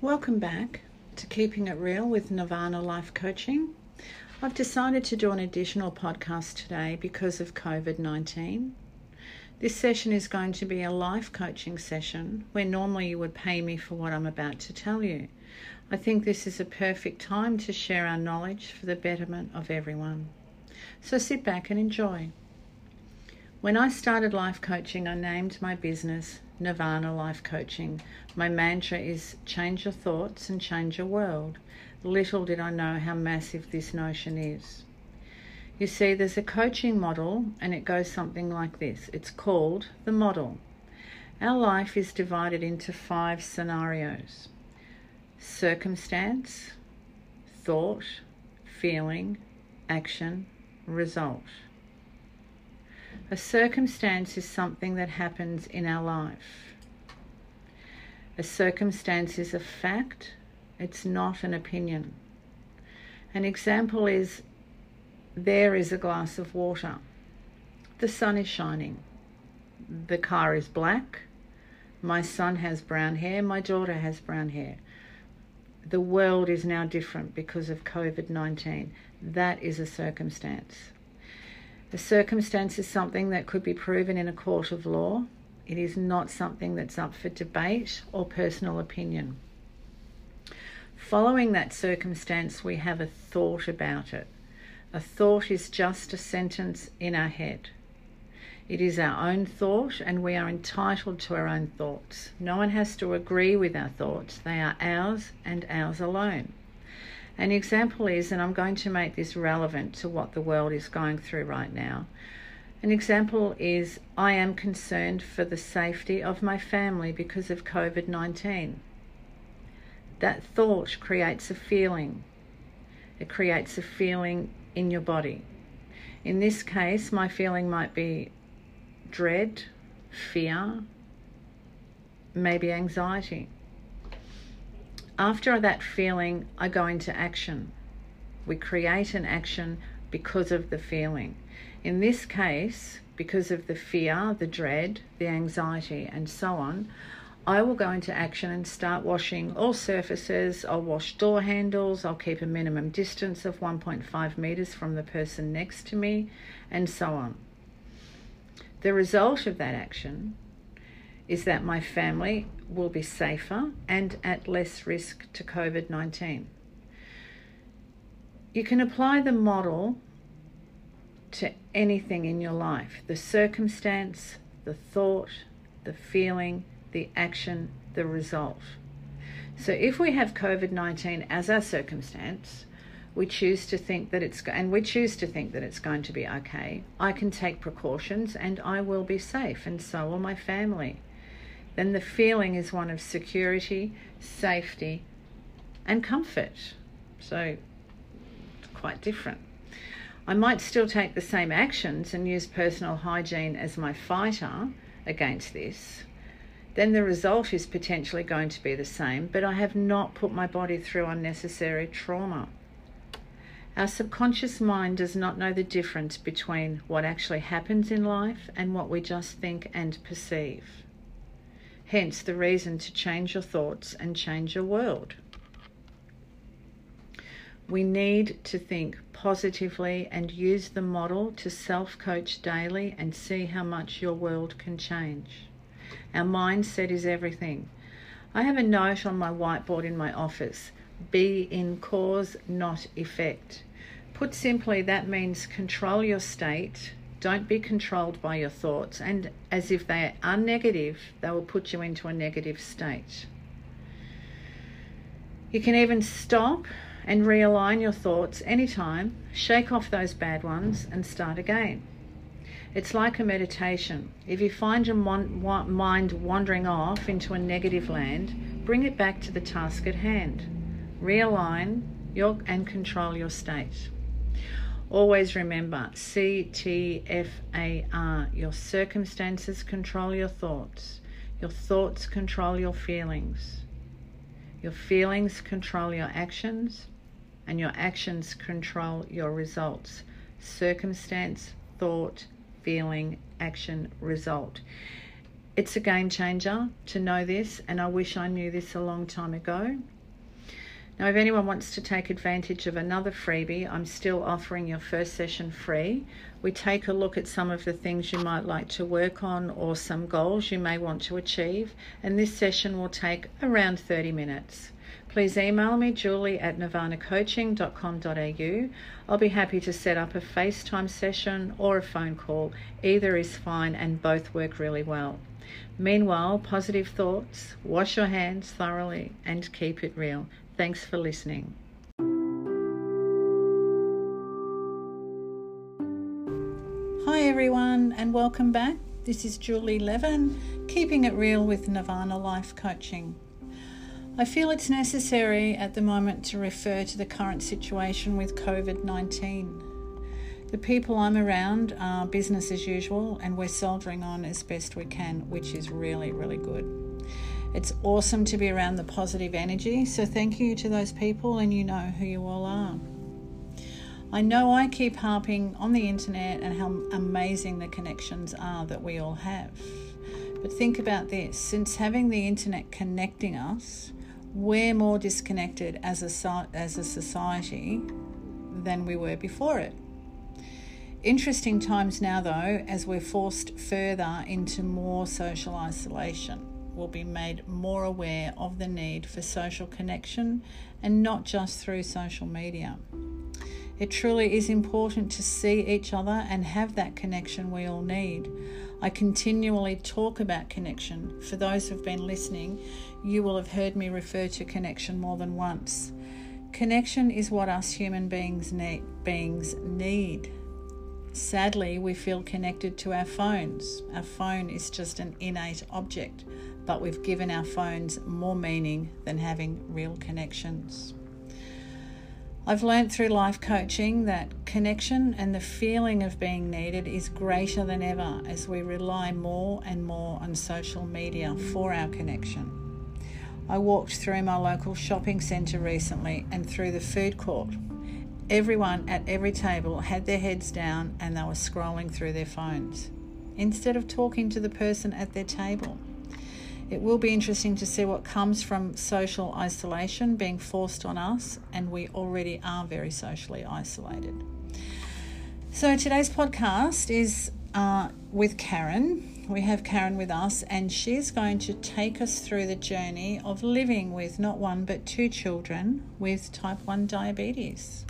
Welcome back to Keeping It Real with Nirvana Life Coaching. I've decided to do an additional podcast today because of COVID 19. This session is going to be a life coaching session where normally you would pay me for what I'm about to tell you. I think this is a perfect time to share our knowledge for the betterment of everyone. So sit back and enjoy. When I started life coaching, I named my business Nirvana Life Coaching. My mantra is change your thoughts and change your world. Little did I know how massive this notion is. You see, there's a coaching model, and it goes something like this it's called the model. Our life is divided into five scenarios circumstance, thought, feeling, action, result. A circumstance is something that happens in our life. A circumstance is a fact, it's not an opinion. An example is there is a glass of water. The sun is shining. The car is black. My son has brown hair. My daughter has brown hair. The world is now different because of COVID 19. That is a circumstance. The circumstance is something that could be proven in a court of law. It is not something that's up for debate or personal opinion. Following that circumstance, we have a thought about it. A thought is just a sentence in our head. It is our own thought, and we are entitled to our own thoughts. No one has to agree with our thoughts, they are ours and ours alone. An example is, and I'm going to make this relevant to what the world is going through right now. An example is, I am concerned for the safety of my family because of COVID 19. That thought creates a feeling. It creates a feeling in your body. In this case, my feeling might be dread, fear, maybe anxiety. After that feeling, I go into action. We create an action because of the feeling. In this case, because of the fear, the dread, the anxiety, and so on, I will go into action and start washing all surfaces. I'll wash door handles, I'll keep a minimum distance of 1.5 metres from the person next to me, and so on. The result of that action is that my family will be safer and at less risk to COVID 19. You can apply the model to anything in your life the circumstance, the thought, the feeling, the action, the result. So if we have COVID 19 as our circumstance, we choose to think that it's and we choose to think that it's going to be okay. I can take precautions and I will be safe and so will my family then the feeling is one of security, safety, and comfort. So, it's quite different. I might still take the same actions and use personal hygiene as my fighter against this. Then the result is potentially going to be the same, but I have not put my body through unnecessary trauma. Our subconscious mind does not know the difference between what actually happens in life and what we just think and perceive hence the reason to change your thoughts and change your world. We need to think positively and use the model to self coach daily and see how much your world can change. Our mindset is everything. I have a note on my whiteboard in my office be in cause, not effect. Put simply, that means control your state don't be controlled by your thoughts, and as if they are negative, they will put you into a negative state. You can even stop and realign your thoughts anytime, shake off those bad ones, and start again. It's like a meditation. If you find your mind wandering off into a negative land, bring it back to the task at hand. Realign your, and control your state. Always remember CTFAR. Your circumstances control your thoughts. Your thoughts control your feelings. Your feelings control your actions. And your actions control your results. Circumstance, thought, feeling, action, result. It's a game changer to know this, and I wish I knew this a long time ago. Now, if anyone wants to take advantage of another freebie, I'm still offering your first session free. We take a look at some of the things you might like to work on or some goals you may want to achieve, and this session will take around 30 minutes. Please email me, julie at nirvanacoaching.com.au. I'll be happy to set up a FaceTime session or a phone call. Either is fine and both work really well. Meanwhile, positive thoughts, wash your hands thoroughly, and keep it real. Thanks for listening. Hi, everyone, and welcome back. This is Julie Levin, keeping it real with Nirvana Life Coaching. I feel it's necessary at the moment to refer to the current situation with COVID 19. The people I'm around are business as usual, and we're soldiering on as best we can, which is really, really good. It's awesome to be around the positive energy. So, thank you to those people, and you know who you all are. I know I keep harping on the internet and how amazing the connections are that we all have. But think about this since having the internet connecting us, we're more disconnected as a, as a society than we were before it. Interesting times now, though, as we're forced further into more social isolation will be made more aware of the need for social connection and not just through social media. It truly is important to see each other and have that connection we all need. I continually talk about connection. For those who've been listening, you will have heard me refer to connection more than once. Connection is what us human beings need. Beings need. Sadly, we feel connected to our phones. Our phone is just an innate object but we've given our phones more meaning than having real connections. I've learned through life coaching that connection and the feeling of being needed is greater than ever as we rely more and more on social media for our connection. I walked through my local shopping centre recently and through the food court. Everyone at every table had their heads down and they were scrolling through their phones instead of talking to the person at their table. It will be interesting to see what comes from social isolation being forced on us, and we already are very socially isolated. So, today's podcast is uh, with Karen. We have Karen with us, and she's going to take us through the journey of living with not one but two children with type 1 diabetes.